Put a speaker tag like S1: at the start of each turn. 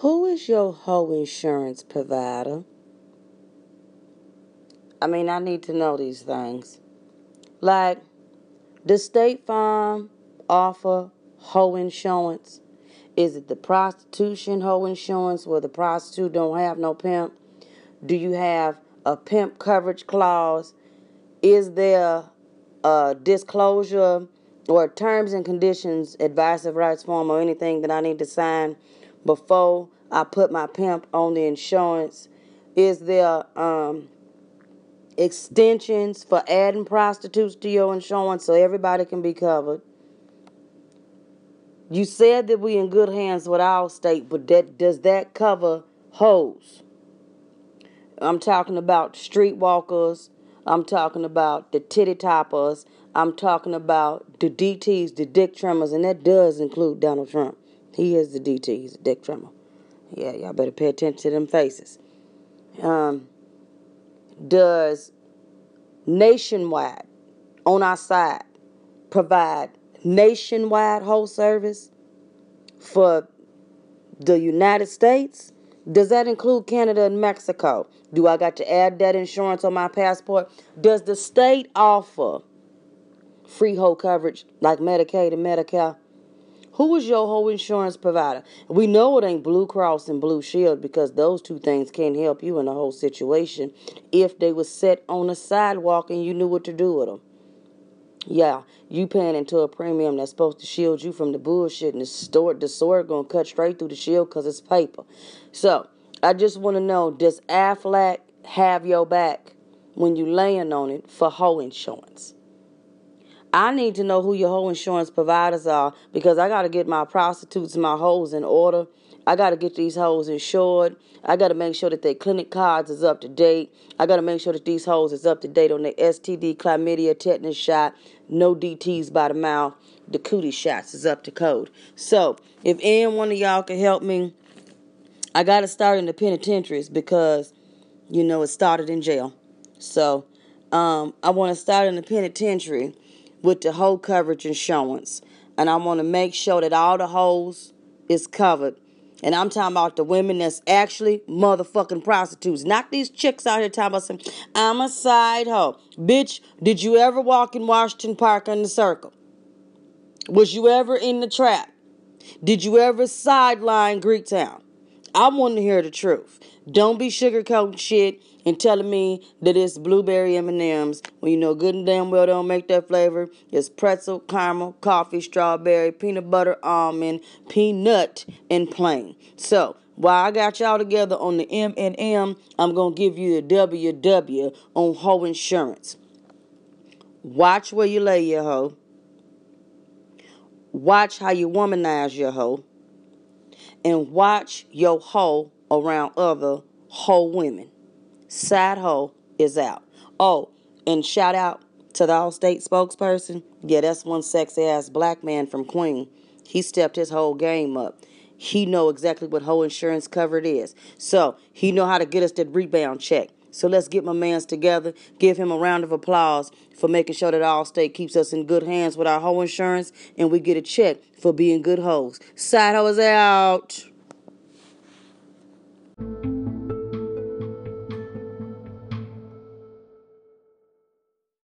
S1: Who is your whole insurance provider? I mean, I need to know these things. Like, does State Farm offer whole insurance? Is it the prostitution whole insurance where the prostitute don't have no pimp? Do you have a pimp coverage clause? Is there a disclosure or terms and conditions, advisory rights form, or anything that I need to sign before I put my pimp on the insurance? Is there um, extensions for adding prostitutes to your insurance so everybody can be covered? You said that we in good hands with Allstate, but that does that cover hoes? I'm talking about streetwalkers. I'm talking about the titty toppers. I'm talking about the DTs, the dick trimmers, and that does include Donald Trump. He is the DT, he's a dick trimmer. Yeah, y'all better pay attention to them faces. Um, does nationwide on our side provide nationwide whole service for the United States? Does that include Canada and Mexico? Do I got to add that insurance on my passport? Does the state offer free whole coverage like Medicaid and Medicare? Who is your whole insurance provider? We know it ain't Blue Cross and Blue Shield because those two things can't help you in the whole situation if they were set on a sidewalk and you knew what to do with them. Yeah, you paying into a premium that's supposed to shield you from the bullshit, and the sword, the sword gonna cut straight through the shield because it's paper. So I just want to know: Does Aflac have your back when you laying on it for whole insurance? I need to know who your whole insurance providers are because I got to get my prostitutes and my hoes in order. I got to get these hoes insured. I got to make sure that their clinic cards is up to date. I got to make sure that these hoes is up to date on their STD, chlamydia, tetanus shot, no DTs by the mouth. The cootie shots is up to code. So, if any one of y'all can help me, I got to start in the penitentiaries because, you know, it started in jail. So, um, I want to start in the penitentiary with the whole coverage insurance. And I want to make sure that all the holes is covered. And I'm talking about the women that's actually motherfucking prostitutes. Not these chicks out here talking about some, I'm a side hoe. Bitch, did you ever walk in Washington Park in the circle? Was you ever in the trap? Did you ever sideline Greektown? I want to hear the truth. Don't be sugarcoating shit and telling me that it's blueberry M&Ms when you know good and damn well don't make that flavor. It's pretzel, caramel, coffee, strawberry, peanut butter, almond, peanut, and plain. So while I got y'all together on the M and M, I'm gonna give you the WW on hoe insurance. Watch where you lay your hoe. Watch how you womanize your hoe. And watch your hoe around other hoe women. Side hoe is out. Oh, and shout out to the Allstate spokesperson. Yeah, that's one sexy ass black man from Queen. He stepped his whole game up. He know exactly what whole insurance covered is. So he know how to get us that rebound check. So let's get my mans together. Give him a round of applause for making sure that Allstate keeps us in good hands with our whole insurance and we get a check for being good hoes. Side hoes out.